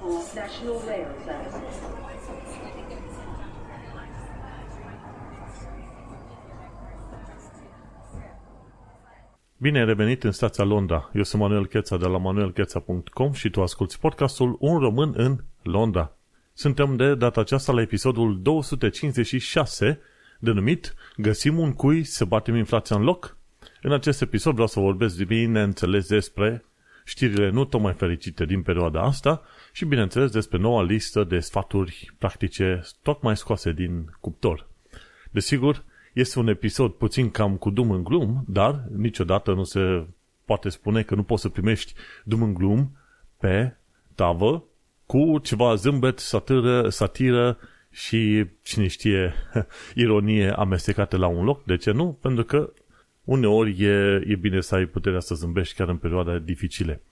for National Rail Services. Bine ai revenit în stația Londra. Eu sunt Manuel Cheța de la manuelcheța.com și tu asculti podcastul Un român în Londra. Suntem de data aceasta la episodul 256, denumit Găsim un cui să batem inflația în loc? În acest episod vreau să vorbesc de bineînțeles despre știrile nu tocmai fericite din perioada asta și bineînțeles despre noua listă de sfaturi practice tocmai scoase din cuptor. Desigur, este un episod puțin cam cu dum în glum, dar niciodată nu se poate spune că nu poți să primești dum în glum pe tavă cu ceva zâmbet, satiră, satiră și, cine știe, ironie amestecate la un loc. De ce nu? Pentru că uneori e, e bine să ai puterea să zâmbești chiar în perioade dificile.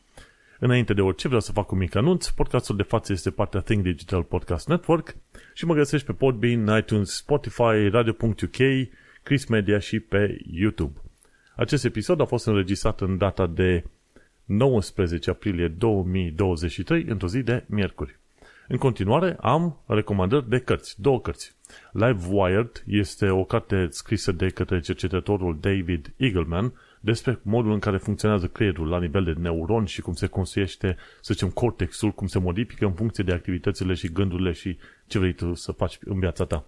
Înainte de orice, vreau să fac un mic anunț. Podcastul de față este partea Think Digital Podcast Network și mă găsești pe Podbean, iTunes, Spotify, Radio.uk, Chris Media și pe YouTube. Acest episod a fost înregistrat în data de 19 aprilie 2023, într-o zi de miercuri. În continuare, am recomandări de cărți, două cărți. Live Wired este o carte scrisă de către cercetătorul David Eagleman despre modul în care funcționează creierul la nivel de neuron și cum se construiește, să zicem, cortexul, cum se modifică în funcție de activitățile și gândurile și ce vrei tu să faci în viața ta.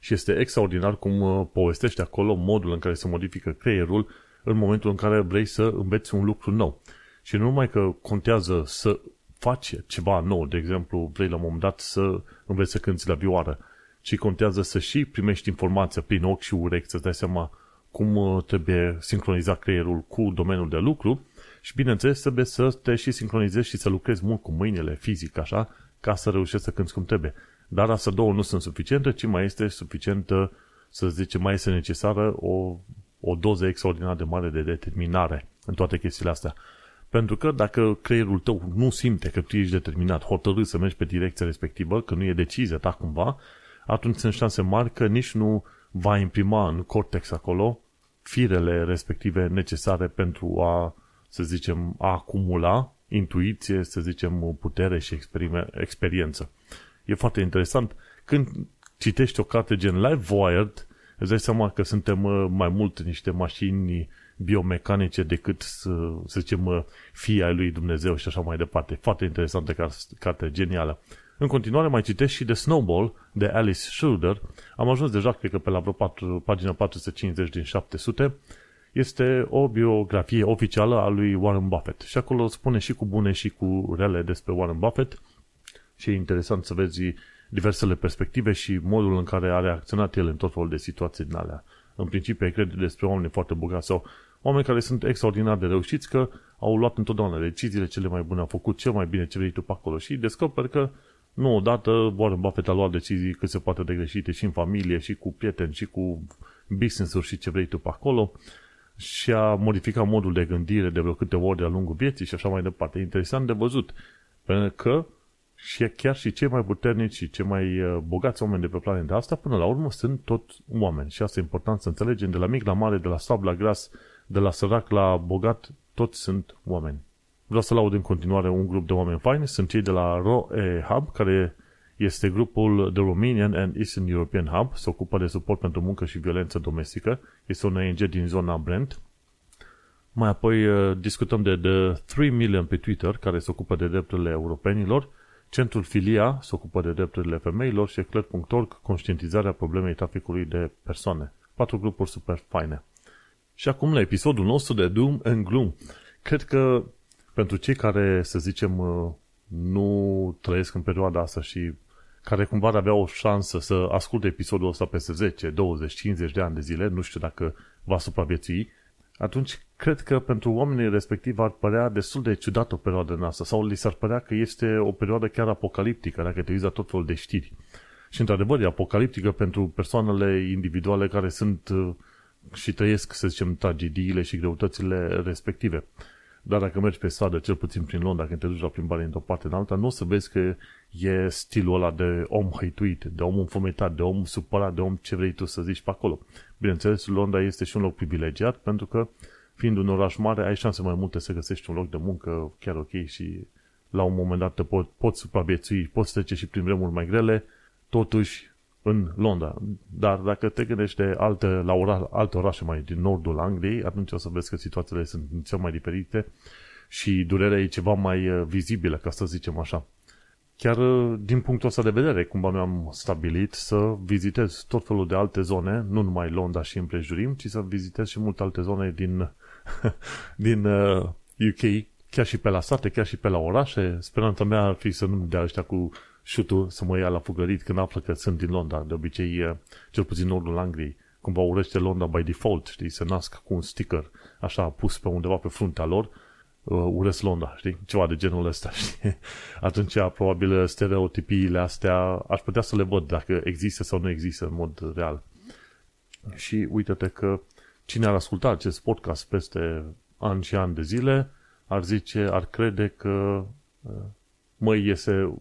Și este extraordinar cum uh, povestește acolo modul în care se modifică creierul în momentul în care vrei să înveți un lucru nou. Și nu numai că contează să faci ceva nou, de exemplu, vrei la un moment dat să înveți să cânti la vioară, ci contează să și primești informația prin ochi și urechi, să dai seama cum uh, trebuie sincronizat creierul cu domeniul de lucru și, bineînțeles, trebuie să te și sincronizezi și să lucrezi mult cu mâinile fizic, așa, ca să reușești să cânti cum trebuie. Dar astea două nu sunt suficiente, ci mai este suficientă, să zicem, mai este necesară o, o doză extraordinar de mare de determinare în toate chestiile astea. Pentru că dacă creierul tău nu simte că tu ești determinat, hotărât să mergi pe direcția respectivă, că nu e decizia ta cumva, atunci sunt șanse mari că nici nu va imprima în cortex acolo firele respective necesare pentru a, să zicem, a acumula intuiție, să zicem, putere și experiență. E foarte interesant. Când citești o carte gen Live Wired, îți dai seama că suntem uh, mai mult niște mașini biomecanice decât, să, să zicem, uh, fii ai lui Dumnezeu și așa mai departe. Foarte interesantă carte, genială. În continuare mai citesc și de Snowball, de Alice Schroeder. Am ajuns deja, cred că pe la vreo 4, pagina 450 din 700. Este o biografie oficială a lui Warren Buffett. Și acolo spune și cu bune și cu rele despre Warren Buffett. Și e interesant să vezi diversele perspective și modul în care a reacționat el în tot felul de situații din alea. În principiu, ai crede despre oameni foarte bogați sau oameni care sunt extraordinar de reușiți că au luat întotdeauna deciziile cele mai bune, au făcut cel mai bine ce vrei tu pe acolo și descoperi că nu odată Warren Buffett a luat decizii cât se poate de greșite și în familie, și cu prieteni, și cu business-uri și ce vrei tu pe acolo și a modificat modul de gândire de vreo câte ori de-a lungul vieții și așa mai departe. Interesant de văzut. Pentru că și chiar și cei mai puternici și cei mai uh, bogați oameni de pe planeta asta, până la urmă, sunt tot oameni. Și asta e important să înțelegem, de la mic la mare, de la slab la gras, de la sărac la bogat, toți sunt oameni. Vreau să laud în continuare un grup de oameni faini, sunt cei de la ROE Hub, care este grupul The Romanian and Eastern European Hub, se ocupă de suport pentru muncă și violență domestică, este un ONG din zona Brent. Mai apoi uh, discutăm de The 3 Million pe Twitter, care se ocupă de drepturile europenilor, Centrul Filia se ocupă de drepturile femeilor și Eclair.org, conștientizarea problemei traficului de persoane. Patru grupuri super faine. Și acum la episodul nostru de Doom and Gloom. Cred că pentru cei care, să zicem, uh, nu trăiesc în perioada asta și care cumva ar avea o șansă să asculte episodul ăsta peste 10, 20, 50 de ani de zile, nu știu dacă va supraviețui, atunci cred că pentru oamenii respectiv ar părea destul de ciudat o perioadă în asta sau li s-ar părea că este o perioadă chiar apocaliptică dacă te uiți la tot felul de știri. Și într-adevăr e apocaliptică pentru persoanele individuale care sunt uh, și trăiesc, să zicem, tragediile și greutățile respective. Dar dacă mergi pe stradă, cel puțin prin Londra, când te duci la plimbare într-o parte în alta, nu o să vezi că e stilul ăla de om hăituit, de om înfometat, de om supărat, de om ce vrei tu să zici pe acolo. Bineînțeles, Londra este și un loc privilegiat pentru că, fiind un oraș mare, ai șanse mai multe să găsești un loc de muncă chiar ok și la un moment dat te pot, poți supraviețui, poți trece și prin vremuri mai grele, totuși în Londra. Dar dacă te gândești de alte, la ora, alte orașe mai din nordul Angliei, atunci o să vezi că situațiile sunt cel mai diferite și durerea e ceva mai uh, vizibilă, ca să zicem așa. Chiar uh, din punctul ăsta de vedere, cumva mi-am stabilit să vizitez tot felul de alte zone, nu numai Londra și împrejurim, ci să vizitez și multe alte zone din, din uh, UK, chiar și pe la sate, chiar și pe la orașe. Speranța mea ar fi să nu dea ăștia cu șutul să mă ia la fugărit când află că sunt din Londra. De obicei, uh, cel puțin nordul Angliei, cumva urăște Londra by default, știi, se nasc cu un sticker așa pus pe undeva pe fruntea lor, uh, urăsc Londra, știi? Ceva de genul ăsta, știi? Atunci, probabil, stereotipiile astea aș putea să le văd dacă există sau nu există în mod real. Și uite-te că cine ar asculta acest podcast peste ani și ani de zile, ar zice, ar crede că uh, măi, iese,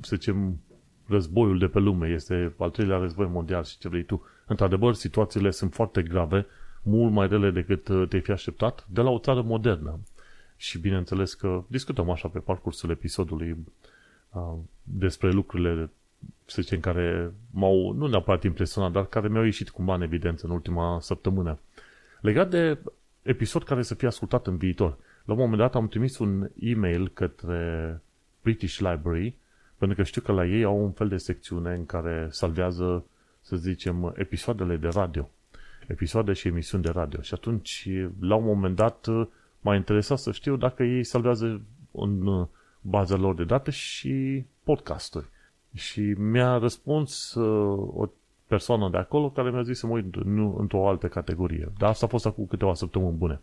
să zicem, războiul de pe lume, este al treilea război mondial și ce vrei tu. Într-adevăr, situațiile sunt foarte grave, mult mai rele decât uh, te-ai fi așteptat, de la o țară modernă. Și bineînțeles că discutăm așa pe parcursul episodului uh, despre lucrurile, să zicem, care m-au, nu neapărat impresionat, dar care mi-au ieșit cumva în evidență în ultima săptămână. Legat de episod care să fie ascultat în viitor. La un moment dat am trimis un e-mail către British Library, pentru că știu că la ei au un fel de secțiune în care salvează, să zicem, episoadele de radio. Episoade și emisiuni de radio. Și atunci, la un moment dat, m-a interesat să știu dacă ei salvează în baza lor de date și podcasturi. Și mi-a răspuns uh, o persoană de acolo care mi-a zis să mă uit nu, într-o altă categorie. Dar asta a fost acum câteva săptămâni bune.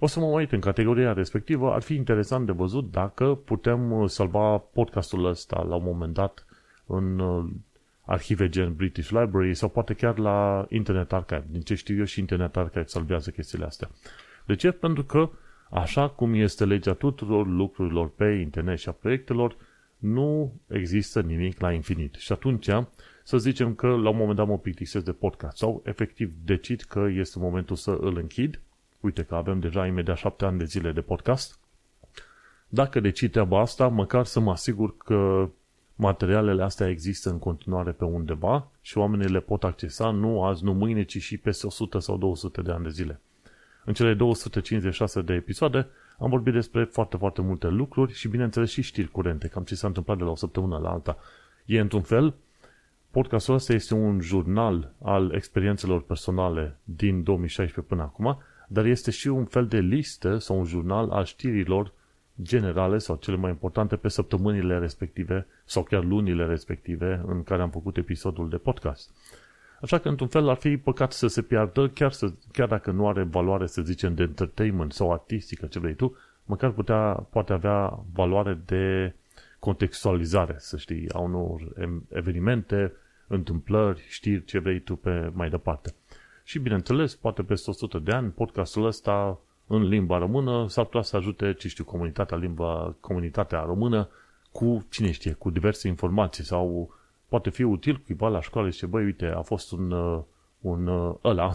O să mă uit în categoria respectivă. Ar fi interesant de văzut dacă putem uh, salva podcastul ăsta la un moment dat în uh, arhive gen British Library sau poate chiar la Internet Archive. Din ce știu eu și Internet Archive salvează chestiile astea. De ce? Pentru că așa cum este legea tuturor lucrurilor pe internet și a proiectelor, nu există nimic la infinit. Și atunci, să zicem că la un moment dat mă plictisesc de podcast sau efectiv decid că este momentul să îl închid Uite că avem deja imediat șapte ani de zile de podcast. Dacă decid treaba asta, măcar să mă asigur că materialele astea există în continuare pe undeva și oamenii le pot accesa nu azi, nu mâine, ci și peste 100 sau 200 de ani de zile. În cele 256 de episoade am vorbit despre foarte, foarte multe lucruri și, bineînțeles, și știri curente, cam ce s-a întâmplat de la o săptămână la alta. E, într-un fel, podcastul ăsta este un jurnal al experiențelor personale din 2016 până acum, dar este și un fel de listă sau un jurnal al știrilor generale sau cele mai importante pe săptămânile respective sau chiar lunile respective în care am făcut episodul de podcast. Așa că, într-un fel, ar fi păcat să se piardă, chiar, să, chiar dacă nu are valoare, să zicem, de entertainment sau artistică, ce vrei tu, măcar putea, poate avea valoare de contextualizare, să știi, a unor evenimente, întâmplări, știri, ce vrei tu pe mai departe. Și bineînțeles, poate peste 100 de ani, podcastul ăsta în limba română s-ar putea să ajute, ce știu, comunitatea, limba, comunitatea română cu, cine știe, cu diverse informații sau poate fi util cuiva la școală și băi, uite, a fost un, uh, un uh, ăla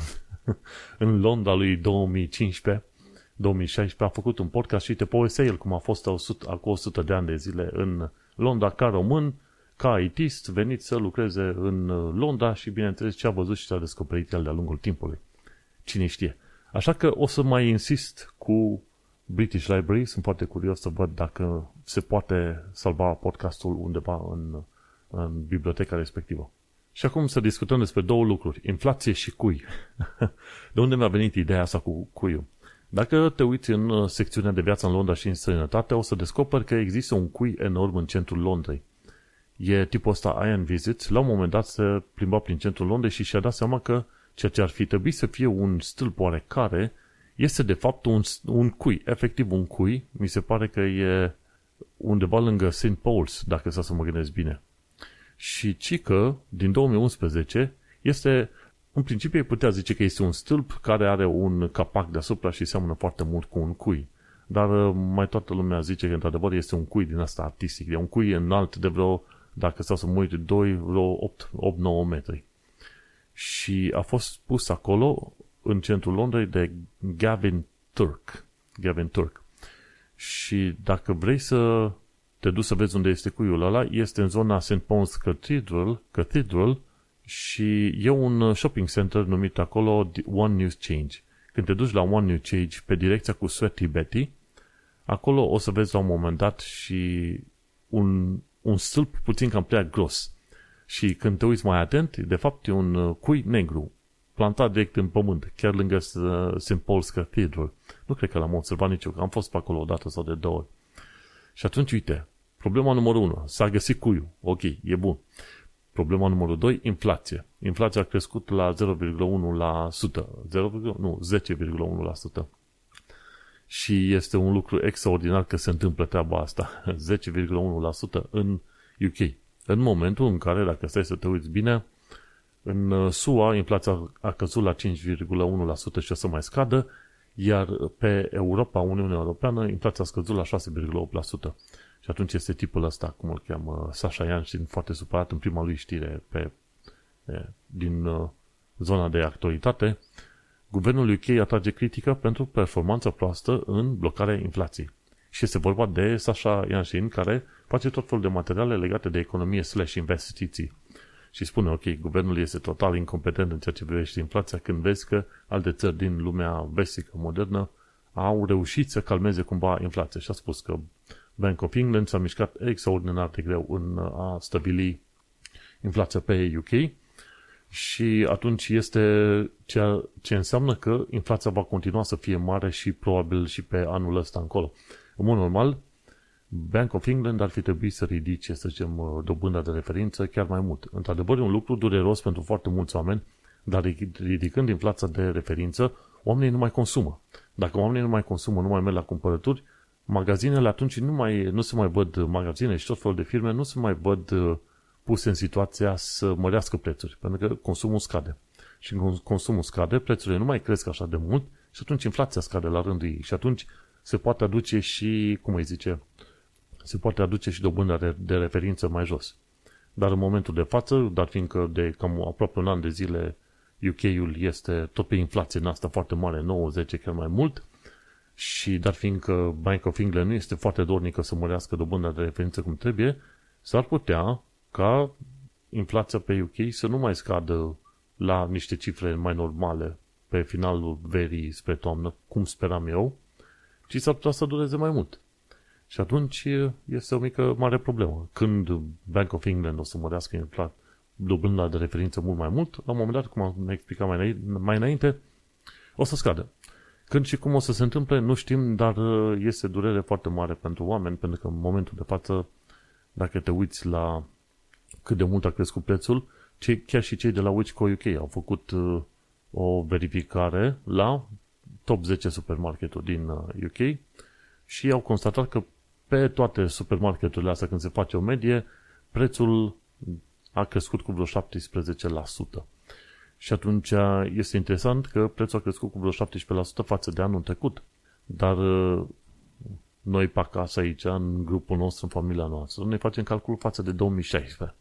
în Londra lui 2015 2016 a făcut un podcast și te povestea el cum a fost 100, acum 100 de ani de zile în Londra ca român ca ITist venit să lucreze în uh, Londra și bineînțeles ce a văzut și ce a descoperit el de-a lungul timpului. Cine știe. Așa că o să mai insist cu British Library, sunt foarte curios să văd dacă se poate salva podcastul undeva în, în biblioteca respectivă. Și acum să discutăm despre două lucruri, inflație și cui. de unde mi-a venit ideea asta cu cuiul? Dacă te uiți în uh, secțiunea de viață în Londra și în străinătate, o să descoperi că există un cui enorm în centrul Londrei e tipul ăsta Iron Visit, la un moment dat se plimba prin centrul Londrei și și-a dat seama că ceea ce ar fi trebuit să fie un stâlp oarecare este de fapt un, un cui, efectiv un cui, mi se pare că e undeva lângă St. Paul's, dacă să mă gândesc bine. Și Cică, din 2011, este, în principiu îi putea zice că este un stâlp care are un capac deasupra și seamănă foarte mult cu un cui. Dar uh, mai toată lumea zice că într-adevăr este un cui din asta artistic, e un cui înalt de vreo dacă stau să mă uit, 2, 8-9 metri. Și a fost pus acolo, în centrul Londrei, de Gavin Turk. Gavin Turk. Și dacă vrei să te duci să vezi unde este cuiul ăla, este în zona St. Paul's Cathedral, Cathedral și e un shopping center numit acolo One News Change. Când te duci la One News Change pe direcția cu Sweaty Betty, acolo o să vezi la un moment dat și un, un stâlp puțin cam prea gros. Și când te uiți mai atent, de fapt e un cui negru, plantat direct în pământ, chiar lângă St. Paul's Cathedral. Nu cred că l-am observat nici eu, că am fost pe acolo o dată sau de două ori. Și atunci, uite, problema numărul 1, s-a găsit cuiu, ok, e bun. Problema numărul 2, inflație. Inflația a crescut la 0,1%, 0, nu, 10,1%. Și este un lucru extraordinar că se întâmplă treaba asta, 10,1% în UK. În momentul în care, dacă stai să te uiți bine, în uh, SUA inflația a căzut la 5,1% și o să mai scadă, iar pe Europa, Uniunea Europeană, inflația a scăzut la 6,8%. Și atunci este tipul ăsta, cum îl cheamă, Sasha Yanshin, foarte supărat în prima lui știre pe, din uh, zona de actualitate. Guvernul UK atrage critică pentru performanța proastă în blocarea inflației. Și este vorba de Sasha Yanshin, care face tot felul de materiale legate de economie slash investiții. Și spune, ok, guvernul este total incompetent în ceea ce privește inflația când vezi că alte țări din lumea vestică modernă au reușit să calmeze cumva inflația. Și a spus că Bank of England s-a mișcat extraordinar de greu în a stabili inflația pe UK și atunci este ceea ce înseamnă că inflația va continua să fie mare și probabil și pe anul ăsta încolo. În mod normal, Bank of England ar fi trebuit să ridice, să zicem, uh, dobânda de referință chiar mai mult. Într-adevăr, e un lucru dureros pentru foarte mulți oameni, dar ridicând inflația de referință, oamenii nu mai consumă. Dacă oamenii nu mai consumă, nu mai merg la cumpărături, magazinele atunci nu, mai, nu se mai văd, magazine și tot felul de firme nu se mai văd uh, puse în situația să mărească prețuri, pentru că consumul scade. Și când consumul scade, prețurile nu mai cresc așa de mult și atunci inflația scade la rândul ei. Și atunci se poate aduce și, cum îi zice, se poate aduce și dobânda de referință mai jos. Dar în momentul de față, dar fiindcă de cam aproape un an de zile UK-ul este tot pe inflație în asta foarte mare, 9-10 chiar mai mult, și dar fiindcă Bank of England nu este foarte dornică să mărească dobânda de referință cum trebuie, s-ar putea ca inflația pe UK să nu mai scadă la niște cifre mai normale pe finalul verii spre toamnă, cum speram eu, ci s-ar putea să dureze mai mult. Și atunci este o mică mare problemă. Când Bank of England o să mărească inflat, dobânda de referință mult mai mult, la un moment dat, cum am explicat mai înainte, mai înainte o să scadă. Când și cum o să se întâmple, nu știm, dar este durere foarte mare pentru oameni, pentru că în momentul de față, dacă te uiți la cât de mult a crescut prețul, cei, chiar și cei de la Wichco UK au făcut uh, o verificare la top 10 supermarketuri din UK uh, și au constatat că pe toate supermarketurile astea, când se face o medie, prețul a crescut cu vreo 17%. Și atunci este interesant că prețul a crescut cu vreo 17% față de anul trecut. Dar uh, noi pe acasă aici, în grupul nostru, în familia noastră, noi facem calcul față de 2016.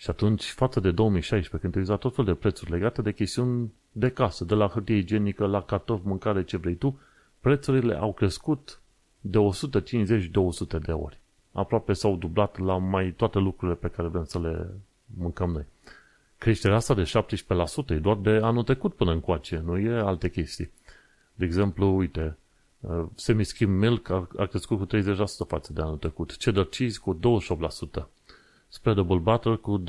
Și atunci, față de 2016, când te uiți la tot fel de prețuri legate de chestiuni de casă, de la hârtie igienică, la cartofi, mâncare, ce vrei tu, prețurile au crescut de 150-200 de ori. Aproape s-au dublat la mai toate lucrurile pe care vrem să le mâncăm noi. Creșterea asta de 17% e doar de anul trecut până încoace, nu e alte chestii. De exemplu, uite, uh, semi-skim milk a, a crescut cu 30% față de anul trecut, cheddar cheese cu 28%, spreadable butter cu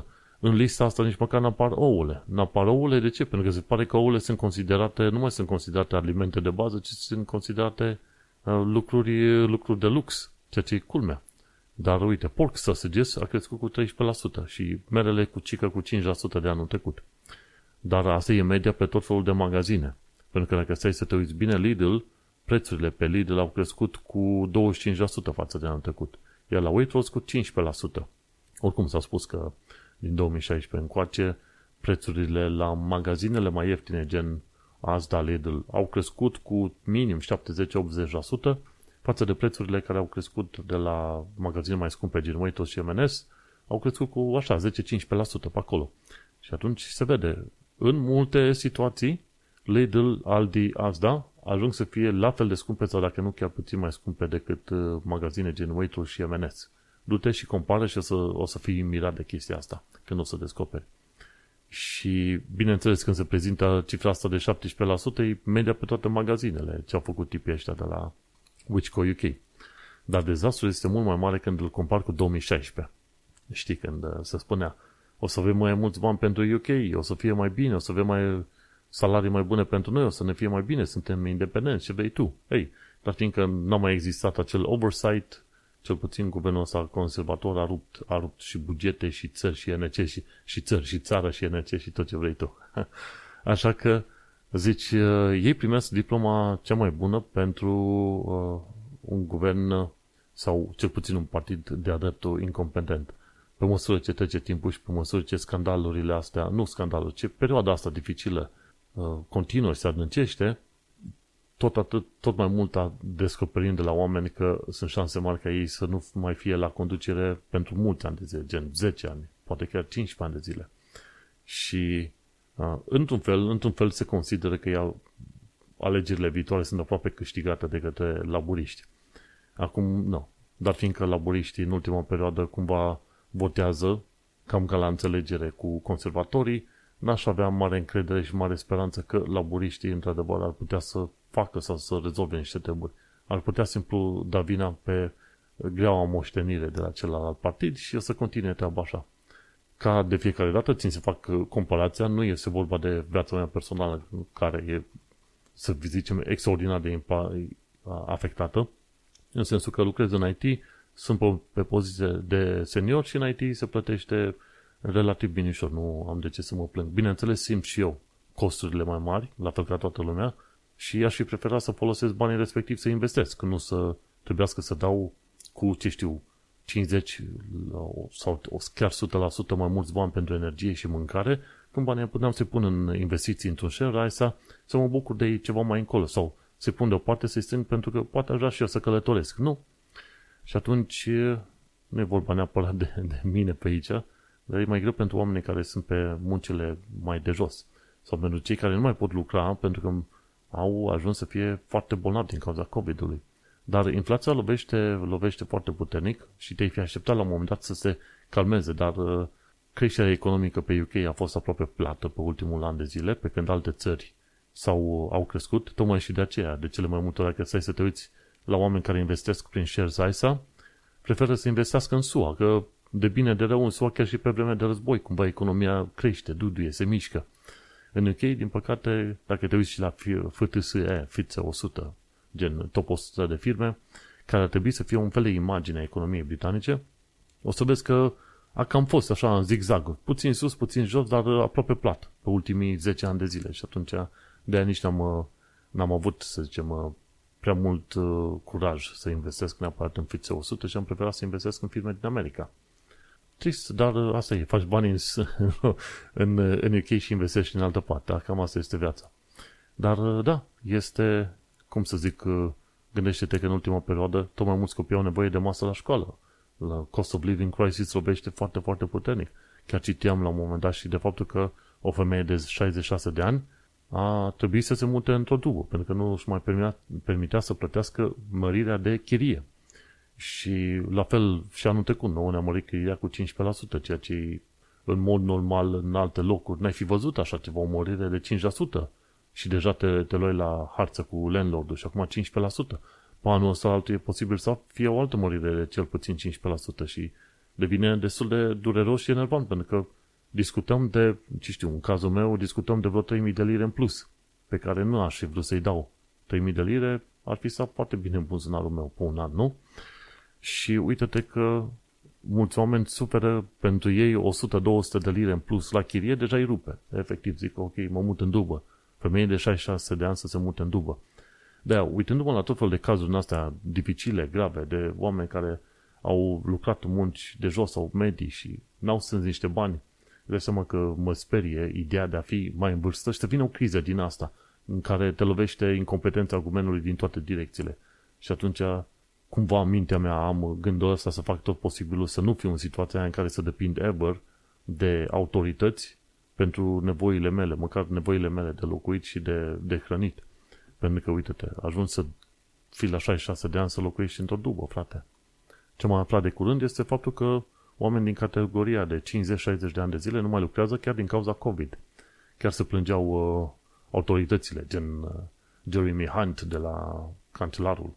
24%. În lista asta nici măcar n-apar ouăle. N-apar ouăle, de ce? Pentru că se pare că ouăle sunt considerate, nu mai sunt considerate alimente de bază, ci sunt considerate Uh, lucruri, lucruri de lux, ceea ce e culmea. Dar uite, pork sausages a crescut cu 13% și merele cu cică cu 5% de anul trecut. Dar asta e media pe tot felul de magazine. Pentru că dacă stai să te uiți bine, Lidl, prețurile pe Lidl au crescut cu 25% față de anul trecut. Iar la Waitrose cu 15%. Oricum s-a spus că din 2016 încoace, prețurile la magazinele mai ieftine, gen Asda, Lidl, au crescut cu minim 70-80% față de prețurile care au crescut de la magazine mai scumpe, gen Waitrose și M&S, au crescut cu așa 10-15% pe acolo. Și atunci se vede, în multe situații, Lidl, Aldi, Asda ajung să fie la fel de scumpe sau dacă nu chiar puțin mai scumpe decât uh, magazine gen Waitrose și M&S. Du-te și compară și o să, o să fii mirat de chestia asta când o să descoperi. Și, bineînțeles, când se prezintă cifra asta de 17%, e media pe toate magazinele ce au făcut tipii ăștia de la Wichco UK. Dar dezastrul este mult mai mare când îl compar cu 2016. Știi, când uh, se spunea, o să avem mai mulți bani pentru UK, o să fie mai bine, o să avem mai salarii mai bune pentru noi, o să ne fie mai bine, suntem independenți, ce vrei tu. Ei, dar fiindcă n-a mai existat acel oversight, cel puțin guvernul ăsta conservator a rupt, a rupt și bugete și țări și NC și, și țări și țară și NC și tot ce vrei tu. Așa că, zici, uh, ei primesc diploma cea mai bună pentru uh, un guvern sau cel puțin un partid de-a dreptul incompetent. Pe măsură ce trece timpul și pe măsură ce scandalurile astea, nu scandaluri, ce perioada asta dificilă uh, continuă și se adâncește, tot, atât, tot mai mult a descoperim de la oameni că sunt șanse mari ca ei să nu mai fie la conducere pentru mulți ani de zile, gen 10 ani, poate chiar 15 ani de zile. Și uh, într-un fel, într-un fel se consideră că ea, alegerile viitoare sunt aproape câștigate de către laburiști. Acum, nu. Dar fiindcă laburiștii în ultima perioadă cumva votează cam ca la înțelegere cu conservatorii, n-aș avea mare încredere și mare speranță că laburiștii, într-adevăr, ar putea să facă sau să rezolve niște treburi. Ar putea simplu da vina pe greaua moștenire de la celălalt partid și o să continue treaba așa. Ca de fiecare dată țin să fac comparația, nu este vorba de viața mea personală care e, să zicem, extraordinar de afectată, în sensul că lucrez în IT, sunt pe, pe poziție de senior și în IT se plătește relativ binișor, nu am de ce să mă plâng. Bineînțeles, simt și eu costurile mai mari, la fel ca toată lumea, și aș fi preferat să folosesc banii respectiv să investesc, nu să trebuiască să dau cu, ce știu, 50 sau chiar 100% mai mulți bani pentru energie și mâncare, când banii puteam să-i pun în investiții într-un share ISA, să mă bucur de ei ceva mai încolo sau să-i pun deoparte să-i strâng pentru că poate aș vrea și eu să călătoresc. Nu. Și atunci nu e vorba neapărat de, de mine pe aici, dar e mai greu pentru oamenii care sunt pe muncile mai de jos. Sau pentru cei care nu mai pot lucra pentru că au ajuns să fie foarte bolnavi din cauza COVID-ului. Dar inflația lovește, lovește foarte puternic și te-ai fi așteptat la un moment dat să se calmeze, dar uh, creșterea economică pe UK a fost aproape plată pe ultimul an de zile, pe când alte țări sau au crescut, tocmai și de aceea, de cele mai multe ori, dacă stai să te uiți la oameni care investesc prin shares ISA, preferă să investească în SUA, că de bine de rău în SUA chiar și pe vremea de război, cumva economia crește, duduie, se mișcă. În UK, din păcate, dacă te uiți și la FTSE, FTSE 100, gen top 100 de firme, care ar trebui să fie un fel de imagine a economiei britanice, o să vezi că a cam fost așa în zigzag, puțin sus, puțin jos, dar aproape plat, pe ultimii 10 ani de zile. Și atunci, de nici n-am, n-am avut, să zicem, prea mult uh, curaj să investesc neapărat în FTSE 100 și am preferat să investesc în firme din America. Trist, dar uh, asta e, faci bani în, în, în UK și investești în altă parte, da? cam asta este viața. Dar uh, da, este, cum să zic, uh, gândește-te că în ultima perioadă tot mai mulți copii au nevoie de masă la școală. La cost of living crisis robește foarte, foarte puternic. Chiar citeam la un moment dat și de faptul că o femeie de 66 de ani a trebuit să se mute într-o dubă, pentru că nu își mai permitea, permitea să plătească mărirea de chirie. Și la fel și anul trecut, nouă ne-a mărit chiria cu 15%, ceea ce în mod normal în alte locuri n-ai fi văzut așa ceva, o mărire de 5% și deja te, te luai la harță cu landlord și acum 15%. Pe anul ăsta altul e posibil să fie o altă mărire de cel puțin 15% și devine destul de dureros și enervant, pentru că discutăm de, ce știu, în cazul meu, discutăm de vreo 3.000 de lire în plus, pe care nu aș fi vrut să-i dau. 3.000 de lire ar fi stat foarte bine în buzunarul meu pe un an, nu? Și uite-te că mulți oameni suferă pentru ei 100-200 de lire în plus la chirie, deja îi rupe. Efectiv zic, ok, mă mut în dubă. Femeie de 66 de ani să se mute în dubă. de uitându-mă la tot fel de cazuri în astea dificile, grave, de oameni care au lucrat în munci de jos sau medii și n-au strâns niște bani, de seama că mă sperie ideea de a fi mai în vârstă și să vină o criză din asta, în care te lovește incompetența guvernului din toate direcțiile. Și atunci cumva în mintea mea am gândul ăsta să fac tot posibilul să nu fiu în situația în care să depind ever de autorități pentru nevoile mele, măcar nevoile mele de locuit și de, de hrănit. Pentru că, uite-te, ajungi să fii la 66 de ani să locuiești într-o dubă, frate. Ce m-a aflat de curând este faptul că oameni din categoria de 50-60 de ani de zile nu mai lucrează chiar din cauza COVID. Chiar se plângeau uh, autoritățile, gen uh, Jeremy Hunt de la Cancelarul.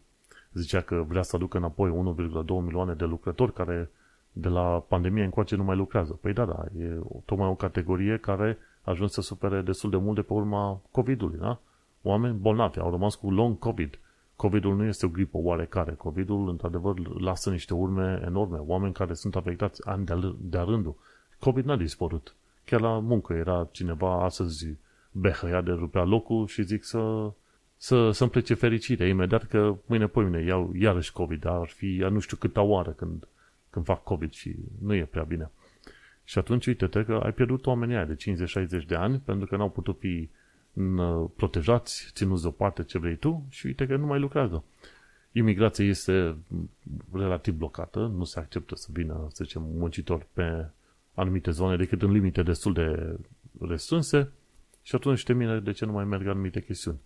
Zicea că vrea să aducă înapoi 1,2 milioane de lucrători care de la pandemie încoace nu mai lucrează. Păi da, da, e tocmai o categorie care a ajuns să supere destul de mult de pe urma COVID-ului, da? Oameni bolnavi au rămas cu long COVID. COVID-ul nu este o gripă oarecare. COVID-ul, într-adevăr, lasă niște urme enorme. Oameni care sunt afectați ani de-a rândul. COVID n-a dispărut. Chiar la muncă era cineva astăzi behăia de rupea locul și zic să, să, să-mi plece fericire imediat că mâine pe mine iau iarăși COVID, dar ar fi nu știu câta oară când, când fac COVID și nu e prea bine. Și atunci uite-te că ai pierdut oamenii aia de 50-60 de ani pentru că n-au putut fi protejați, ținuți deoparte ce vrei tu și uite că nu mai lucrează. Imigrația este relativ blocată, nu se acceptă să vină, să zicem, muncitori pe anumite zone decât în limite destul de restrânse și atunci te mine de ce nu mai merg anumite chestiuni.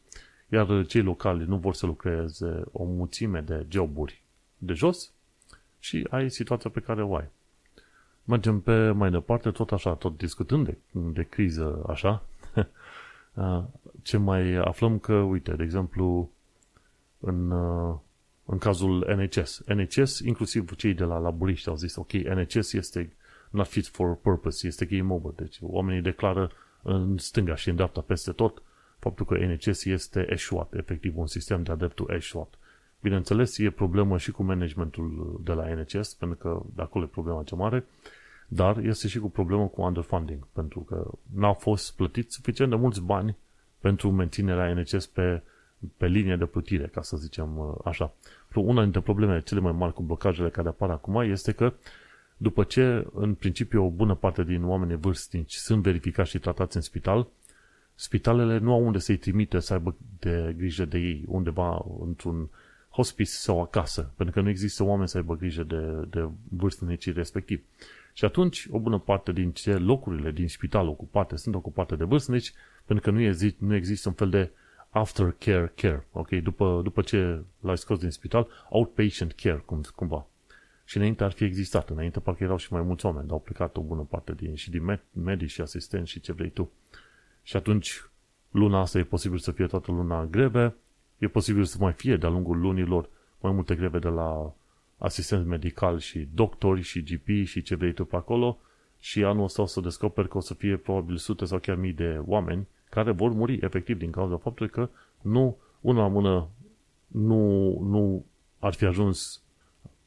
Iar cei locali nu vor să lucreze o mulțime de joburi de jos și ai situația pe care o ai. Mergem pe mai departe, tot așa, tot discutând de, de criză așa, ce mai aflăm că, uite, de exemplu, în, în cazul NHS. NHS, inclusiv cei de la laburiști au zis, ok, NHS este not fit for purpose, este game over. Deci oamenii declară în stânga și în dreapta peste tot faptul că NHS este eșuat, efectiv un sistem de adeptul eșuat. Bineînțeles, e problemă și cu managementul de la NHS, pentru că de acolo e problema cea mare, dar este și cu problemă cu underfunding, pentru că n-au fost plătiți suficient de mulți bani pentru menținerea NHS pe, pe linie de plutire, ca să zicem uh, așa. Una dintre problemele cele mai mari cu blocajele care apar acum este că după ce, în principiu, o bună parte din oamenii vârstnici sunt verificați și tratați în spital, spitalele nu au unde să-i trimite să aibă de grijă de ei, undeva într-un hospice sau acasă, pentru că nu există oameni să aibă grijă de, de vârstnicii respectiv. Și atunci, o bună parte din ce locurile din spital ocupate sunt ocupate de vârstnici, pentru că nu, exist, nu există un fel de aftercare care, ok? După, după ce l-ai scos din spital, outpatient care, cum, cumva. Și înainte ar fi existat, înainte parcă erau și mai mulți oameni, dar au plecat o bună parte din, și din medici și asistenți și ce vrei tu. Și atunci, luna asta e posibil să fie toată luna greve, e posibil să mai fie de-a lungul lunilor mai multe greve de la asistenți medical și doctori și GP și ce vrei tu pe acolo. Și anul ăsta o să descoperi că o să fie probabil sute sau chiar mii de oameni care vor muri efectiv din cauza faptului că nu, una la mână, nu, nu ar fi ajuns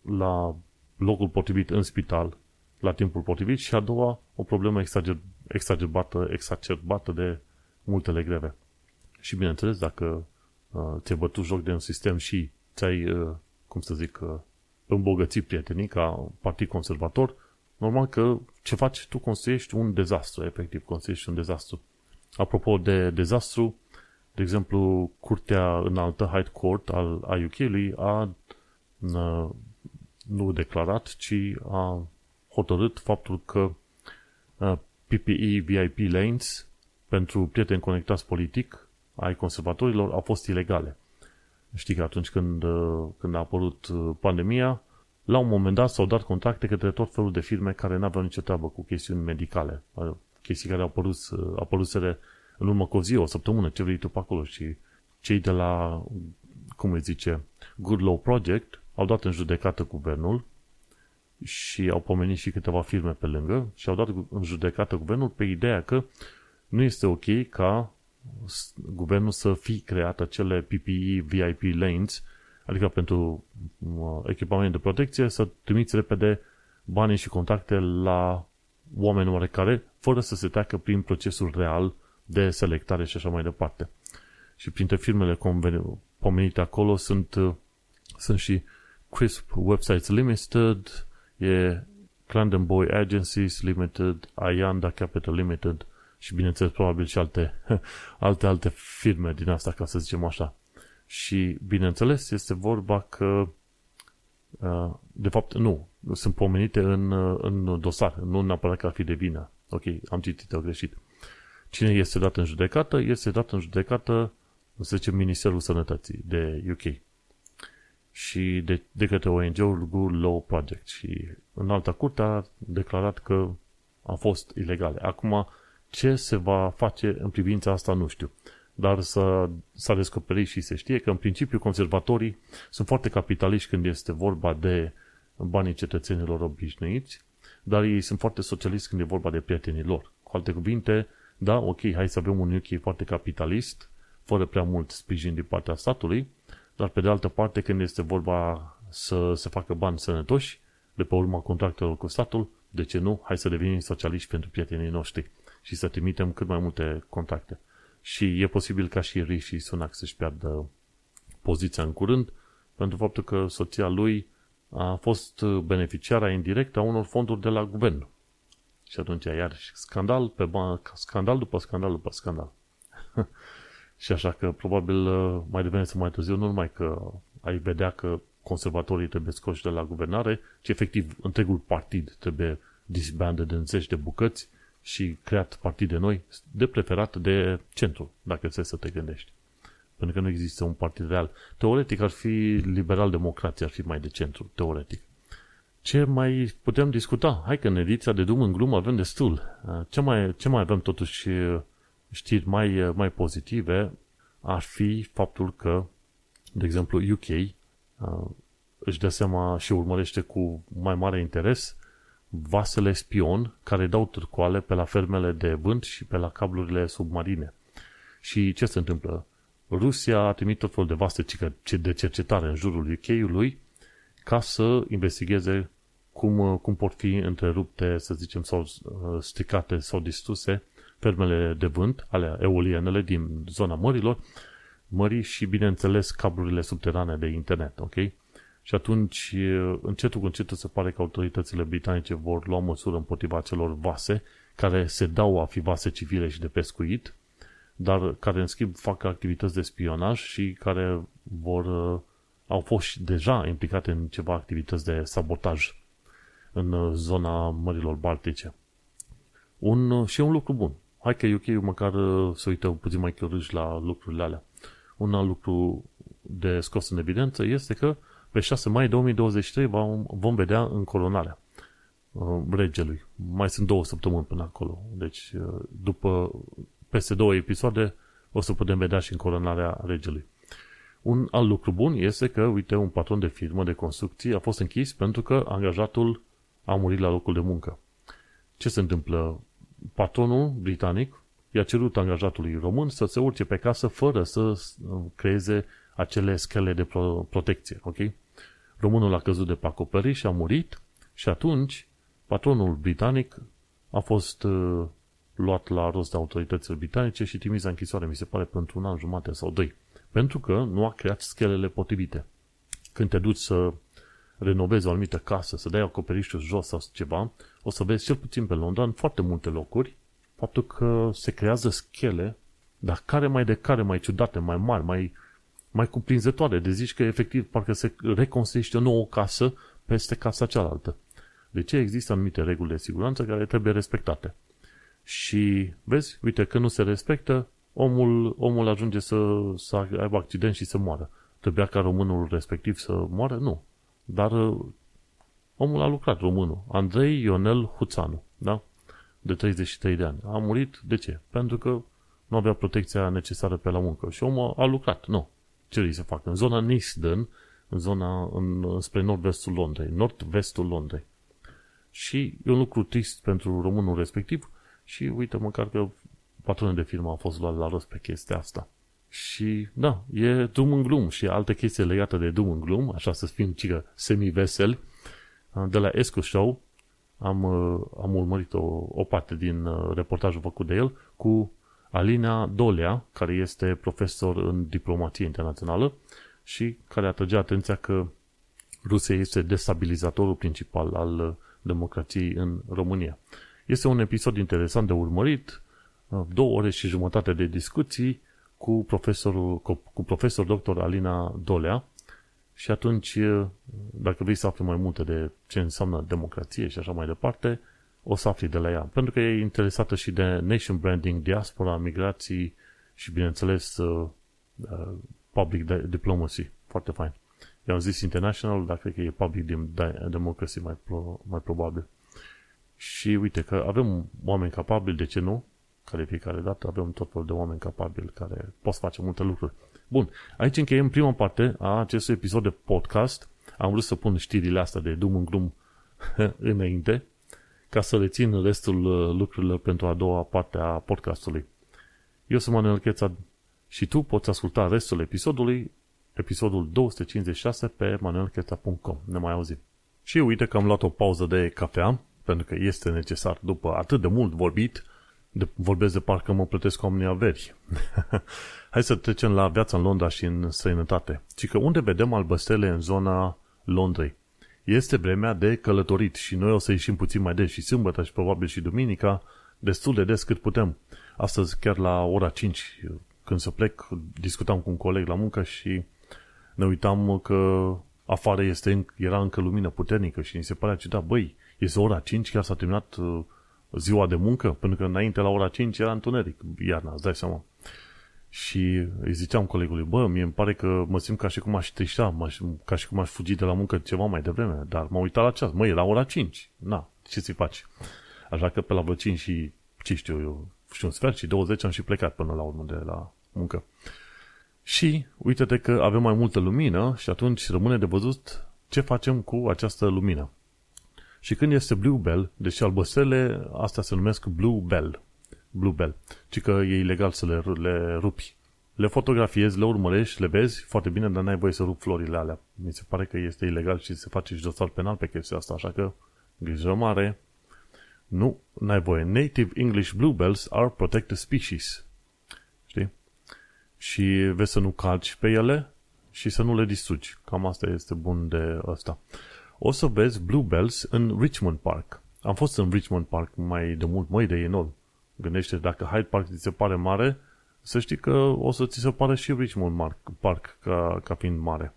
la locul potrivit în spital la timpul potrivit. Și a doua, o problemă exager, exagerbată, exacerbată de multele greve. Și bineînțeles, dacă uh, ți-ai bătut joc de un sistem și ți-ai, uh, cum să zic, uh, îmbogățit prietenii ca partid conservator, normal că ce faci, tu construiești un dezastru, efectiv, construiești un dezastru. Apropo de dezastru, de exemplu, Curtea Înaltă, High Court al, a UK-ului a, a nu declarat, ci a hotărât faptul că PPE VIP lanes pentru prieteni conectați politic ai conservatorilor au fost ilegale. Știi că atunci când, când a apărut pandemia, la un moment dat s-au dat contracte către tot felul de firme care n-aveau nicio treabă cu chestiuni medicale. Chestii care au apărut, au apărut în urmă cu o zi, o săptămână, ce vrei tu pe acolo. Și cei de la, cum îi zice, Good Law Project au dat în judecată guvernul și au pomenit și câteva firme pe lângă și au dat în judecată guvernul pe ideea că nu este ok ca guvernul să fi creat acele PPE VIP lanes, adică pentru echipament de protecție, să trimiți repede banii și contacte la oameni oarecare, fără să se treacă prin procesul real de selectare și așa mai departe. Și printre firmele pomenite acolo sunt, sunt și Crisp Websites Limited, e Clandon Boy Agencies Limited, Ayanda Capital Limited și bineînțeles probabil și alte, alte, alte firme din asta, ca să zicem așa. Și bineînțeles este vorba că uh, de fapt nu, sunt pomenite în, uh, în dosar, nu neapărat că ar fi de vină. Ok, am citit-o greșit. Cine este dat în judecată? Este dat în judecată să zicem Ministerul Sănătății de UK și de, de către ONG-ul Good Law Project și în alta curte a declarat că a fost ilegale. Acum, ce se va face în privința asta, nu știu. Dar s-a, s-a descoperit și se știe că, în principiu, conservatorii sunt foarte capitaliști când este vorba de banii cetățenilor obișnuiți, dar ei sunt foarte socialiști când e vorba de prietenii lor. Cu alte cuvinte, da, ok, hai să avem un UK foarte capitalist, fără prea mult sprijin din partea statului, dar pe de altă parte, când este vorba să se facă bani sănătoși, de pe urma contractelor cu statul, de ce nu? Hai să devenim socialiști pentru prietenii noștri și să trimitem cât mai multe contacte. Și e posibil ca și Rishi Sunak să-și piardă poziția în curând, pentru faptul că soția lui a fost beneficiara indirectă a unor fonduri de la guvern. Și atunci iar scandal pe scandal după scandal după scandal. și așa că probabil mai devreme să mai târziu, nu numai că ai vedea că conservatorii trebuie scoși de la guvernare, ci efectiv întregul partid trebuie disbanded în zeci de bucăți și creat partide noi, de preferat de centru, dacă ți să te gândești. Pentru că nu există un partid real. Teoretic ar fi liberal-democrație, ar fi mai de centru, teoretic. Ce mai putem discuta? Hai că în ediția de Dum în glumă avem destul. Ce mai, ce mai avem totuși știri mai, mai pozitive ar fi faptul că, de exemplu, UK își dă seama și urmărește cu mai mare interes vasele spion care dau târcoale pe la fermele de vânt și pe la cablurile submarine. Și ce se întâmplă? Rusia a trimis tot felul de vase de cercetare în jurul UK-ului ca să investigheze cum, cum pot fi întrerupte, să zicem, sau uh, stricate sau distruse fermele de vânt ale eolienele din zona mărilor, mării și, bineînțeles, cablurile subterane de internet, ok? Și atunci, încetul cu încetul se pare că autoritățile britanice vor lua măsură împotriva celor vase care se dau a fi vase civile și de pescuit, dar care în schimb fac activități de spionaj și care vor, au fost deja implicate în ceva activități de sabotaj în zona mărilor baltice. Un, și un lucru bun. Hai că UK măcar să uită puțin mai curios la lucrurile alea. Un alt lucru de scos în evidență este că pe 6 mai 2023 vom vedea încoronarea uh, regelui. Mai sunt două săptămâni până acolo. Deci, uh, după peste două episoade, o să putem vedea și încoronarea regelui. Un alt lucru bun este că, uite, un patron de firmă de construcții a fost închis pentru că angajatul a murit la locul de muncă. Ce se întâmplă? Patronul britanic i-a cerut angajatului român să se urce pe casă fără să creeze acele schele de pro- protecție, ok? Românul a căzut de pe acoperiș și a murit și atunci patronul britanic a fost uh, luat la rost de autoritățile britanice și trimis la închisoare, mi se pare, pentru un an jumate sau doi. Pentru că nu a creat schelele potrivite. Când te duci să renovezi o anumită casă, să dai acoperișul jos sau ceva, o să vezi cel puțin pe Londra, în foarte multe locuri, faptul că se creează schele, dar care mai de care mai ciudate, mai mari, mai mai cuprinzătoare, de zici că efectiv parcă se reconstruiește o nouă casă peste casa cealaltă. De ce există anumite reguli de siguranță care trebuie respectate? Și vezi, uite, că nu se respectă, omul, omul ajunge să, să aibă accident și să moară. Trebuia ca românul respectiv să moară? Nu. Dar uh, omul a lucrat, românul. Andrei Ionel Huțanu, da? De 33 de ani. A murit, de ce? Pentru că nu avea protecția necesară pe la muncă. Și omul a lucrat, nu ce vrei să facă? În zona Nisden, în zona în, spre nord-vestul Londrei, nord-vestul Londrei. Și e un lucru trist pentru românul respectiv și uite, măcar că patronul de firmă a fost luat la rost pe chestia asta. Și da, e dum în glum și alte chestii legate de dum în glum, așa să fim cică semi-veseli. De la Esco Show am, am urmărit o, o parte din uh, reportajul făcut de el cu Alina Dolea, care este profesor în diplomatie internațională și care atrage atenția că Rusia este destabilizatorul principal al democrației în România. Este un episod interesant de urmărit, două ore și jumătate de discuții cu profesorul, cu, cu profesor dr. Alina Dolea și atunci, dacă vrei să afli mai multe de ce înseamnă democrație și așa mai departe, o să afli de la ea. Pentru că e interesată și de nation branding, diaspora, migrații și, bineînțeles, uh, uh, public de- diplomacy. Foarte fain. I-am zis international, dar cred că e public democracy mai, pro, mai probabil. Și uite că avem oameni capabili, de ce nu? Care fiecare dată avem tot felul de oameni capabili care pot face multe lucruri. Bun, aici încheiem prima parte a acestui episod de podcast. Am vrut să pun știrile astea de dum în glum înainte, ca să le țin restul uh, lucrurilor pentru a doua parte a podcastului. Eu sunt Manuel Cheța și tu poți asculta restul episodului, episodul 256 pe manuelcheța.com. Ne mai auzim. Și uite că am luat o pauză de cafea, pentru că este necesar după atât de mult vorbit, de, vorbesc de parcă mă plătesc oamenii averi. Hai să trecem la viața în Londra și în străinătate. Ci că unde vedem albăstele în zona Londrei? Este vremea de călătorit și noi o să ieșim puțin mai des și sâmbătă și probabil și duminica, destul de des cât putem. Astăzi, chiar la ora 5, când să plec, discutam cu un coleg la muncă și ne uitam că afară este, era încă lumină puternică și mi se părea ciudat, băi, este ora 5, chiar s-a terminat uh, ziua de muncă, pentru că înainte la ora 5 era întuneric, iarna, îți dai seama. Și îi ziceam colegului, bă, mie îmi pare că mă simt ca și cum aș trișa, ca și cum aș fugi de la muncă ceva mai devreme, dar m-am uitat la ceas, măi, la ora 5, na, ce ți faci? Așa că pe la vreo 5 și, ce știu eu, și un sfert și 20 am și plecat până la urmă de la muncă. Și uite-te că avem mai multă lumină și atunci rămâne de văzut ce facem cu această lumină. Și când este Blue Bell, deci albăsele, astea se numesc Blue Bell. Blue Bell. Ci că e ilegal să le, le rupi. Le fotografiezi, le urmărești, le vezi foarte bine, dar n-ai voie să rup florile alea. Mi se pare că este ilegal și se face și dosar penal pe chestia asta, așa că grijă mare. Nu, n-ai voie. Native English bluebells are protected species. Știi? Și vezi să nu calci pe ele și să nu le distrugi. Cam asta este bun de asta. O să vezi bluebells în Richmond Park. Am fost în Richmond Park mai de mult, mai de enorm. Gândește, dacă Hyde Park ți se pare mare, să știi că o să ți se pare și Richmond Park ca, ca fiind mare.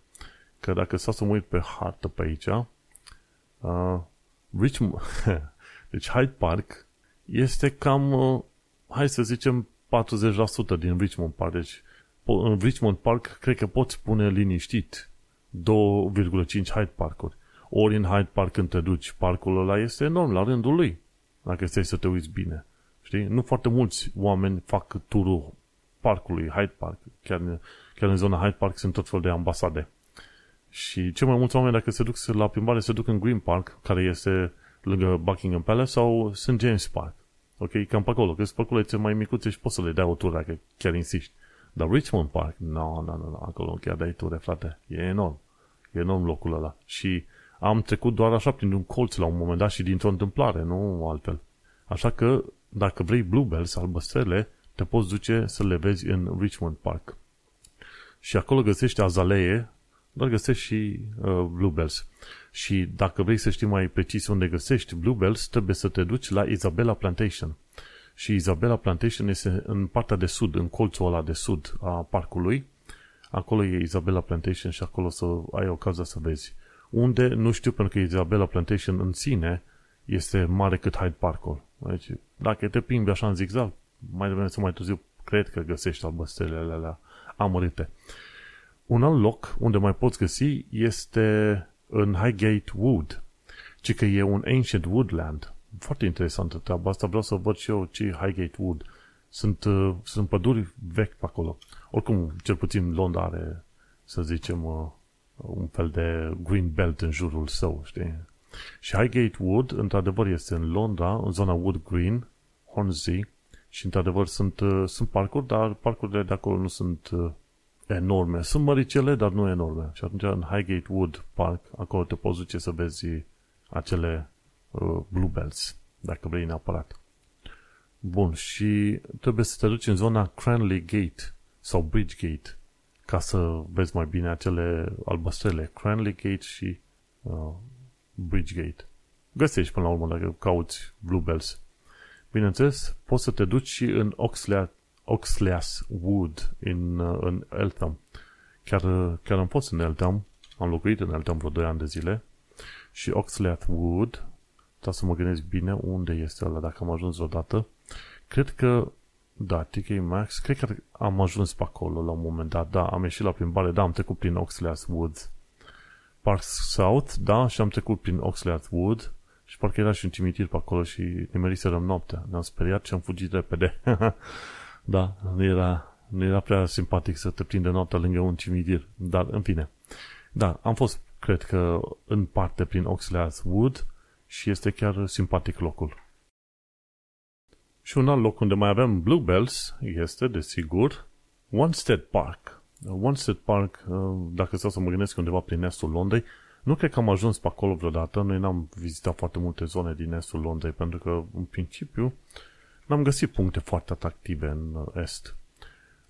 Că dacă stau să mă uit pe hartă pe aici, uh, Richmond, deci Hyde Park este cam, uh, hai să zicem, 40% din Richmond Park. Deci în Richmond Park cred că poți pune liniștit 2,5 Hyde Park-uri. Ori în Hyde Park când te duci, parcul ăla este enorm la rândul lui, dacă stai să te uiți bine. Știi? Nu foarte mulți oameni fac turul parcului Hyde Park. Chiar, chiar în zona Hyde Park sunt tot fel de ambasade. Și cei mai mulți oameni, dacă se duc la plimbare, se duc în Green Park, care este lângă Buckingham Palace, sau St. James Park. Ok? Cam pe acolo, că sunt parculețe mai micuțe și poți să le dai o tură dacă chiar insisti. Dar Richmond Park, nu, no, nu, no, nu, no, acolo chiar dai ture, frate. E enorm. E enorm locul ăla. Și am trecut doar așa prin un colț la un moment dat și dintr-o întâmplare, nu altfel. Așa că, dacă vrei bluebells, albăstrele, te poți duce să le vezi în Richmond Park. Și acolo găsești azalee, dar găsești și uh, bluebells. Și dacă vrei să știi mai precis unde găsești bluebells, trebuie să te duci la Isabella Plantation. Și Isabella Plantation este în partea de sud, în colțul ăla de sud a parcului. Acolo e Isabella Plantation și acolo să ai ocazia să vezi unde, nu știu, pentru că Isabella Plantation în sine este mare cât Hyde Park-ul. Deci, dacă te plimbi așa în zigzag, mai devreme sau mai târziu, cred că găsești albăstrele alea amărite. Un alt loc unde mai poți găsi este în Highgate Wood, ci că e un ancient woodland. Foarte interesantă treaba asta, vreau să văd și eu ce Highgate Wood. Sunt, uh, sunt păduri vechi pe acolo. Oricum, cel puțin Londra are, să zicem, uh, un fel de green belt în jurul său, știi? Și Highgate Wood, într-adevăr, este în Londra, în zona Wood Green, Hornsey, și într-adevăr sunt, uh, sunt parcuri, dar parcurile de acolo nu sunt uh, enorme. Sunt măricele, dar nu enorme. Și atunci în Highgate Wood Park, acolo te poți duce să vezi acele uh, bluebells, dacă vrei neapărat. Bun, și trebuie să te duci în zona Cranley Gate sau Bridge Gate ca să vezi mai bine acele albăstrele, Cranley Gate și uh, Bridge Gate. Găsești până la urmă dacă cauți Bluebells. Bineînțeles, poți să te duci și în Oxlea, Oxleas Wood în, uh, în Eltham. Chiar, uh, chiar am fost în Eltham, am locuit în Eltham vreo 2 ani de zile și Oxleath Wood, trebuie să mă gândesc bine unde este ăla, dacă am ajuns odată. Cred că Da, TK Maxx, cred că am ajuns pe acolo la un moment dat, da, am ieșit la plimbare, da, am trecut prin Oxley's Woods. Park South, da, și am trecut prin Oxley's Wood și parcă era și un cimitir pe acolo și nimeriserăm noaptea. Ne-am speriat și am fugit repede. da, nu era, nu era prea simpatic să te prinde noaptea lângă un cimitir, dar în fine. Da, am fost, cred că, în parte prin Oxley's Wood și este chiar simpatic locul. Și un alt loc unde mai avem Bluebells este, desigur, Wanstead Park. Wanstead Park, uh, dacă stau să mă gândesc undeva prin estul Londrei, nu cred că am ajuns pe acolo vreodată. Noi n-am vizitat foarte multe zone din estul Londrei, pentru că, în principiu, n-am găsit puncte foarte atractive în uh, est.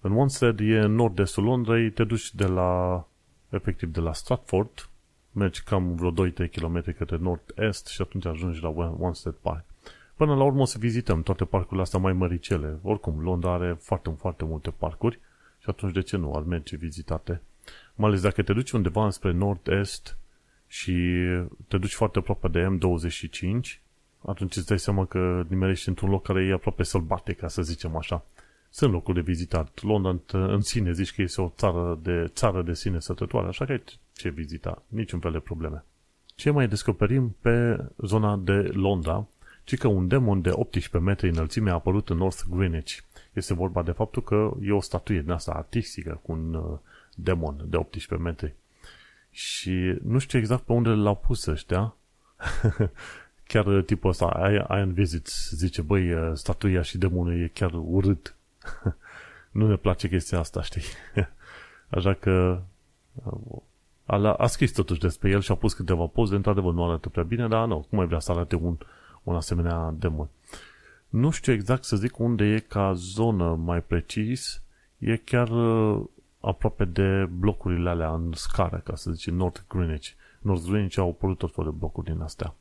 În Wanstead e în nord-estul Londrei, te duci de la, efectiv, de la Stratford, mergi cam vreo 2-3 km către nord-est și atunci ajungi la Wanstead Park. Până la urmă o să vizităm toate parcurile astea mai măricele. Oricum, Londra are foarte, foarte multe parcuri și atunci de ce nu ar merge vizitate? Mai ales dacă te duci undeva spre nord-est și te duci foarte aproape de M25, atunci îți dai seama că nimerești într-un loc care e aproape sălbatic, ca să zicem așa. Sunt locuri de vizitat. Londra în sine zici că este o țară de, țară de sine sătătoare, așa că ai ce vizita. Niciun fel de probleme. Ce mai descoperim pe zona de Londra ci că un demon de 18 metri înălțime a apărut în North Greenwich. Este vorba de faptul că e o statuie din asta artistică cu un uh, demon de 18 metri. Și nu știu exact pe unde l-au pus ăștia. chiar uh, tipul ăsta, Iron Visits, zice, băi, uh, statuia și demonul e chiar urât. nu ne place chestia asta, știi? Așa că a, a scris totuși despre el și a pus câteva poze, într-adevăr nu arată prea bine, dar nu, cum mai vrea să arate un, un asemenea demon. Nu știu exact să zic unde e ca zonă mai precis, e chiar uh, aproape de blocurile alea în scară, ca să zice, North Greenwich. North Greenwich au apărut tot felul de blocuri din astea.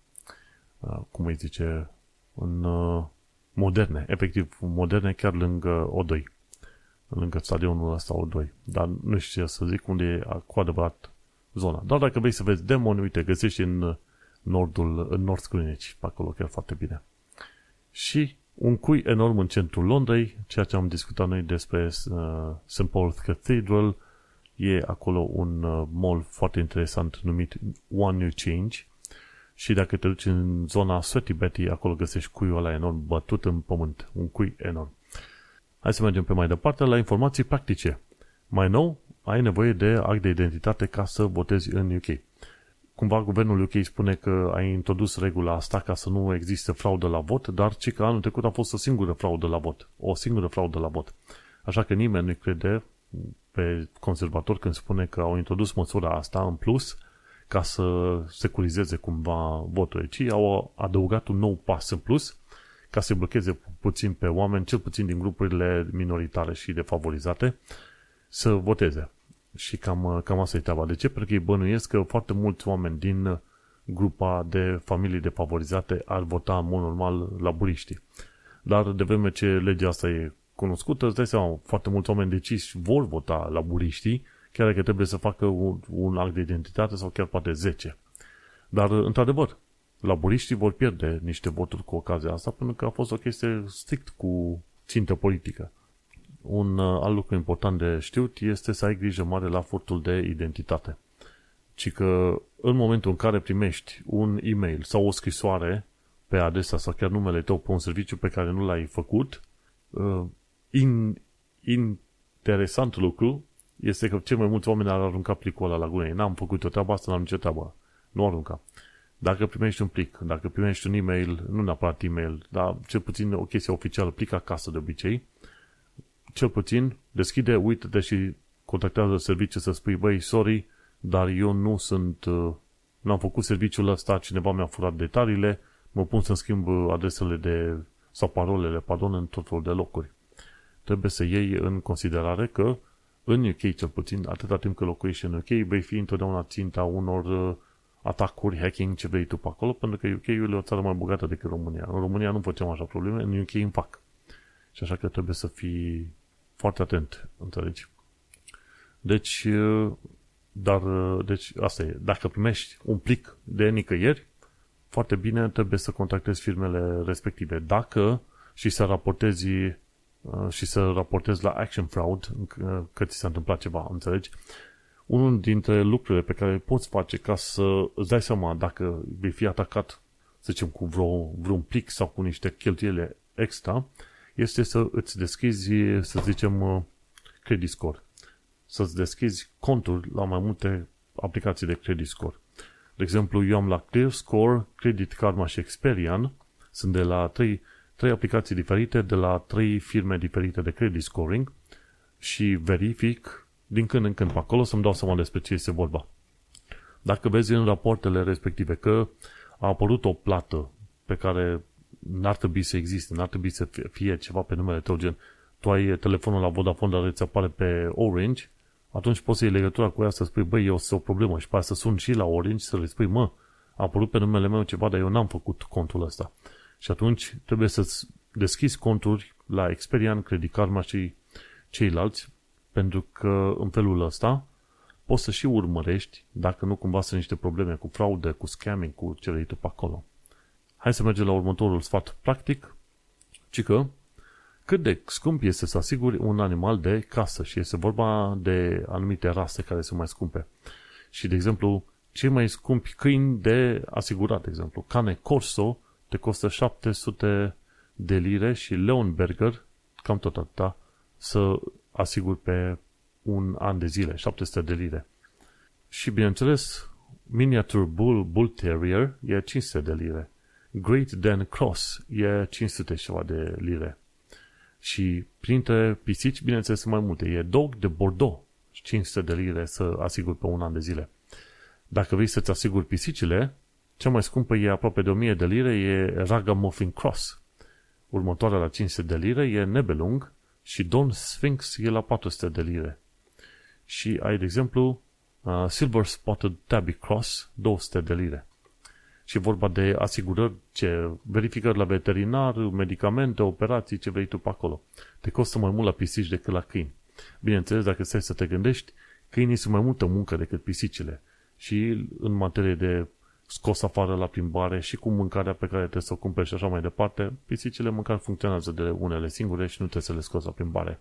Uh, cum îi zice, în uh, moderne, efectiv moderne chiar lângă O2. Lângă stadionul ăsta O2. Dar nu știu ce să zic unde e cu adevărat zona. Dar dacă vrei să vezi demoni, uite, găsești în nordul, în North Greenwich, pe acolo chiar foarte bine. Și un cui enorm în centrul Londrei, ceea ce am discutat noi despre uh, St. Paul's Cathedral, e acolo un uh, mall foarte interesant numit One New Change și dacă te duci în zona Sweaty Betty, acolo găsești cuiul ăla enorm bătut în pământ, un cui enorm. Hai să mergem pe mai departe la informații practice. Mai nou, ai nevoie de act de identitate ca să votezi în UK cumva guvernul UK spune că a introdus regula asta ca să nu existe fraudă la vot, dar ci că anul trecut a fost o singură fraudă la vot. O singură fraudă la vot. Așa că nimeni nu crede pe conservator când spune că au introdus măsura asta în plus ca să securizeze cumva votul, ci au adăugat un nou pas în plus ca să blocheze puțin pe oameni, cel puțin din grupurile minoritare și defavorizate, să voteze. Și cam, cam asta e treaba. De ce? Pentru că ei bănuiesc că foarte mulți oameni din grupa de familii defavorizate ar vota în mod normal la buriști. Dar de vreme ce legea asta e cunoscută, îți dai seama, foarte mulți oameni deciși vor vota la buriștii, chiar dacă trebuie să facă un, un act de identitate sau chiar poate 10. Dar, într-adevăr, laburiștii vor pierde niște voturi cu ocazia asta pentru că a fost o chestie strict cu țintă politică. Un uh, alt lucru important de știut este să ai grijă mare la furtul de identitate. Ci că în momentul în care primești un e-mail sau o scrisoare pe adresa sau chiar numele tău pe un serviciu pe care nu l-ai făcut, uh, in, interesant lucru este că cel mai mulți oameni ar arunca plicul ăla la gunoi. N-am făcut o treabă asta, n-am nicio treabă. Nu arunca. Dacă primești un plic, dacă primești un e-mail, nu neapărat e-mail, dar cel puțin o chestie oficială, plic acasă de obicei, cel puțin deschide, uită-te și contactează serviciul să spui, băi, sorry, dar eu nu sunt, uh, n-am făcut serviciul ăsta, cineva mi-a furat detaliile, mă pun să schimb adresele de, sau parolele, pardon, în tot felul de locuri. Trebuie să iei în considerare că în UK cel puțin, atâta timp că locuiești în UK, vei fi întotdeauna ținta unor uh, atacuri, hacking, ce vrei tu pe acolo, pentru că UK-ul e o țară mai bogată decât România. În România nu facem așa probleme, în UK îmi fac. Și așa că trebuie să fii foarte atent, înțelegi? Deci, dar, deci asta e. Dacă primești un plic de nicăieri, foarte bine trebuie să contactezi firmele respective. Dacă și să raportezi uh, și să raportezi la action fraud uh, că ți s-a întâmplat ceva, înțelegi? Unul dintre lucrurile pe care poți face ca să îți dai seama dacă vei fi atacat, să zicem, cu vreo, vreun plic sau cu niște cheltuiele extra, este să îți deschizi, să zicem, uh, credit score. Să-ți deschizi conturi la mai multe aplicații de credit score. De exemplu, eu am la ClearScore, Credit Karma și Experian. Sunt de la trei, trei aplicații diferite, de la trei firme diferite de credit scoring și verific din când în când pe acolo să-mi dau seama despre ce este vorba. Dacă vezi în rapoartele respective că a apărut o plată pe care n-ar trebui să existe, n-ar trebui să fie ceva pe numele tău, gen tu ai telefonul la Vodafone, dar îți apare pe Orange, atunci poți să iei legătura cu ea să spui, băi, eu sunt o problemă și pe să sun și la Orange să le spui, mă, a apărut pe numele meu ceva, dar eu n-am făcut contul ăsta. Și atunci trebuie să-ți deschizi conturi la Experian, Credit Karma și ceilalți, pentru că în felul ăsta poți să și urmărești dacă nu cumva sunt niște probleme cu fraude, cu scamming, cu ce vrei tu pe acolo. Hai să mergem la următorul sfat practic, ci că cât de scump este să asiguri un animal de casă și este vorba de anumite rase care sunt mai scumpe. Și, de exemplu, cei mai scumpi câini de asigurat, de exemplu, Cane Corso te costă 700 de lire și Leonberger, cam tot atâta, să asiguri pe un an de zile, 700 de lire. Și, bineînțeles, Miniature Bull, Bull Terrier e 500 de lire. Great Dan Cross e 500 ceva de lire. Și printre pisici, bineînțeles, sunt mai multe. E Dog de Bordeaux, 500 de lire să asiguri pe un an de zile. Dacă vrei să-ți asiguri pisicile, cea mai scumpă e aproape de 1000 de lire, e Ragamuffin Cross. Următoarea la 500 de lire e Nebelung și Don Sphinx e la 400 de lire. Și ai, de exemplu, uh, Silver Spotted Tabby Cross, 200 de lire și vorba de asigurări, ce, verificări la veterinar, medicamente, operații, ce vrei tu pe acolo. Te costă mai mult la pisici decât la câini. Bineînțeles, dacă stai să te gândești, câinii sunt mai multă muncă decât pisicile. Și în materie de scos afară la plimbare și cu mâncarea pe care trebuie să o cumperi și așa mai departe, pisicile măcar funcționează de unele singure și nu trebuie să le scoți la plimbare.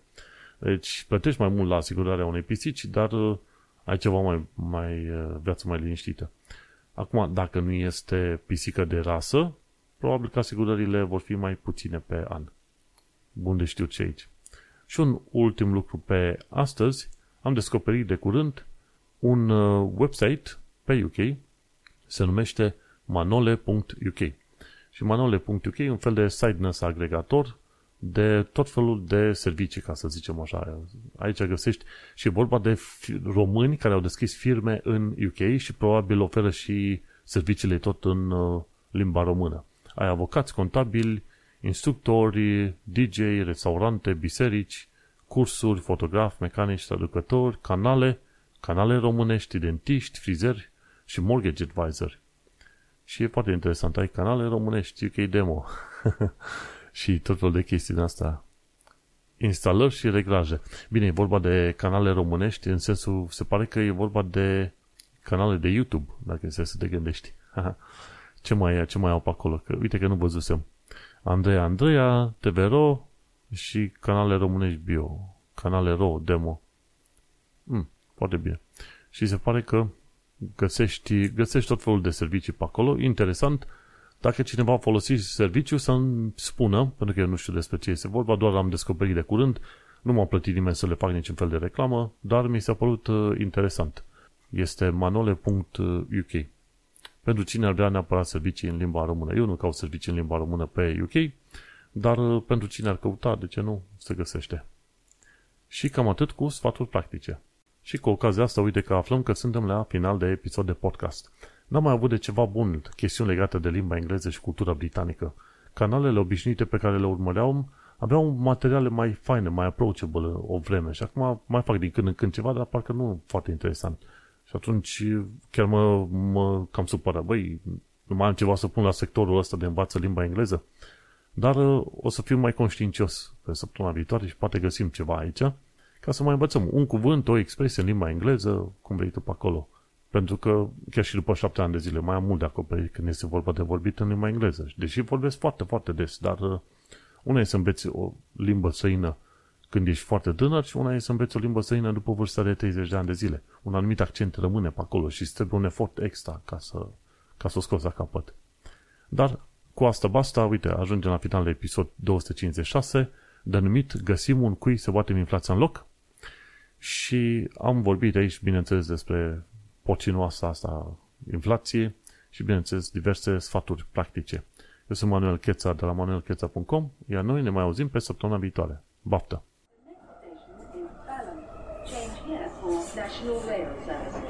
Deci plătești mai mult la asigurarea unei pisici, dar uh, ai ceva mai, mai uh, viață mai liniștită. Acum, dacă nu este pisică de rasă, probabil că asigurările vor fi mai puține pe an. Bun de știu ce aici. Și un ultim lucru pe astăzi, am descoperit de curând un uh, website pe UK, se numește manole.uk. Și manole.uk e un fel de site agregator de tot felul de servicii, ca să zicem așa. Aici găsești și vorba de români care au deschis firme în UK și probabil oferă și serviciile tot în uh, limba română. Ai avocați, contabili, instructori, DJ, restaurante, biserici, cursuri, fotografi, mecanici, traducători, canale, canale românești, dentiști, frizeri și mortgage advisor. Și e foarte interesant, ai canale românești, UK Demo. și tot felul de chestii din asta. Instalări și reglaje. Bine, e vorba de canale românești, în sensul, se pare că e vorba de canale de YouTube, dacă este să te gândești. ce mai e, ce mai au pe acolo? Că, uite că nu văzusem. Andreea Andreea, TVRO și canale românești bio. Canale RO, demo. Hmm, foarte bine. Și se pare că găsești, găsești tot felul de servicii pe acolo. Interesant, dacă cineva a folosit serviciu, să-mi spună, pentru că eu nu știu despre ce este vorba, doar am descoperit de curând, nu m-a plătit nimeni să le fac niciun fel de reclamă, dar mi s-a părut uh, interesant. Este manole.uk. Pentru cine ar vrea neapărat servicii în limba română. Eu nu caut servicii în limba română pe UK, dar uh, pentru cine ar căuta, de ce nu, se găsește. Și cam atât cu sfaturi practice. Și cu ocazia asta, uite că aflăm că suntem la final de episod de podcast. N-am mai avut de ceva bun chestiuni legate de limba engleză și cultura britanică. Canalele obișnuite pe care le urmăream aveau materiale mai faine, mai approachable o vreme și acum mai fac din când în când ceva, dar parcă nu foarte interesant. Și atunci chiar mă, mă cam supără. Băi, nu mai am ceva să pun la sectorul ăsta de învață limba engleză. Dar uh, o să fiu mai conștiincios pe săptămâna viitoare și poate găsim ceva aici ca să mai învățăm un cuvânt, o expresie în limba engleză, cum vrei tu pe acolo. Pentru că chiar și după șapte ani de zile mai am mult de acoperit când este vorba de vorbit în limba engleză. Deși vorbesc foarte, foarte des, dar uh, Una e să înveți o limbă străină când ești foarte tânăr și una e să înveți o limbă străină după vârsta de 30 de ani de zile. Un anumit accent rămâne pe acolo și îți trebuie un efort extra ca să, ca să o scoți la capăt. Dar cu asta basta, uite, ajungem la finalul episod 256, denumit Găsim un cui să batem inflația în loc și am vorbit aici, bineînțeles, despre pocinoasa asta inflație și, bineînțeles, diverse sfaturi practice. Eu sunt Manuel Cheța de la manuelcheța.com, iar noi ne mai auzim pe săptămâna viitoare. Baftă! Change here for National Rail Services.